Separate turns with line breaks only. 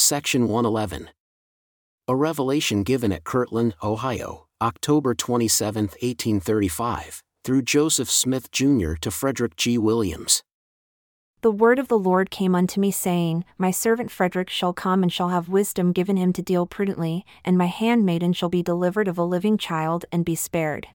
Section 111. A revelation given at Kirtland, Ohio, October 27, 1835, through Joseph Smith Jr. to Frederick G. Williams.
The word of the Lord came unto me, saying, My servant Frederick shall come and shall have wisdom given him to deal prudently, and my handmaiden shall be delivered of a living child and be spared.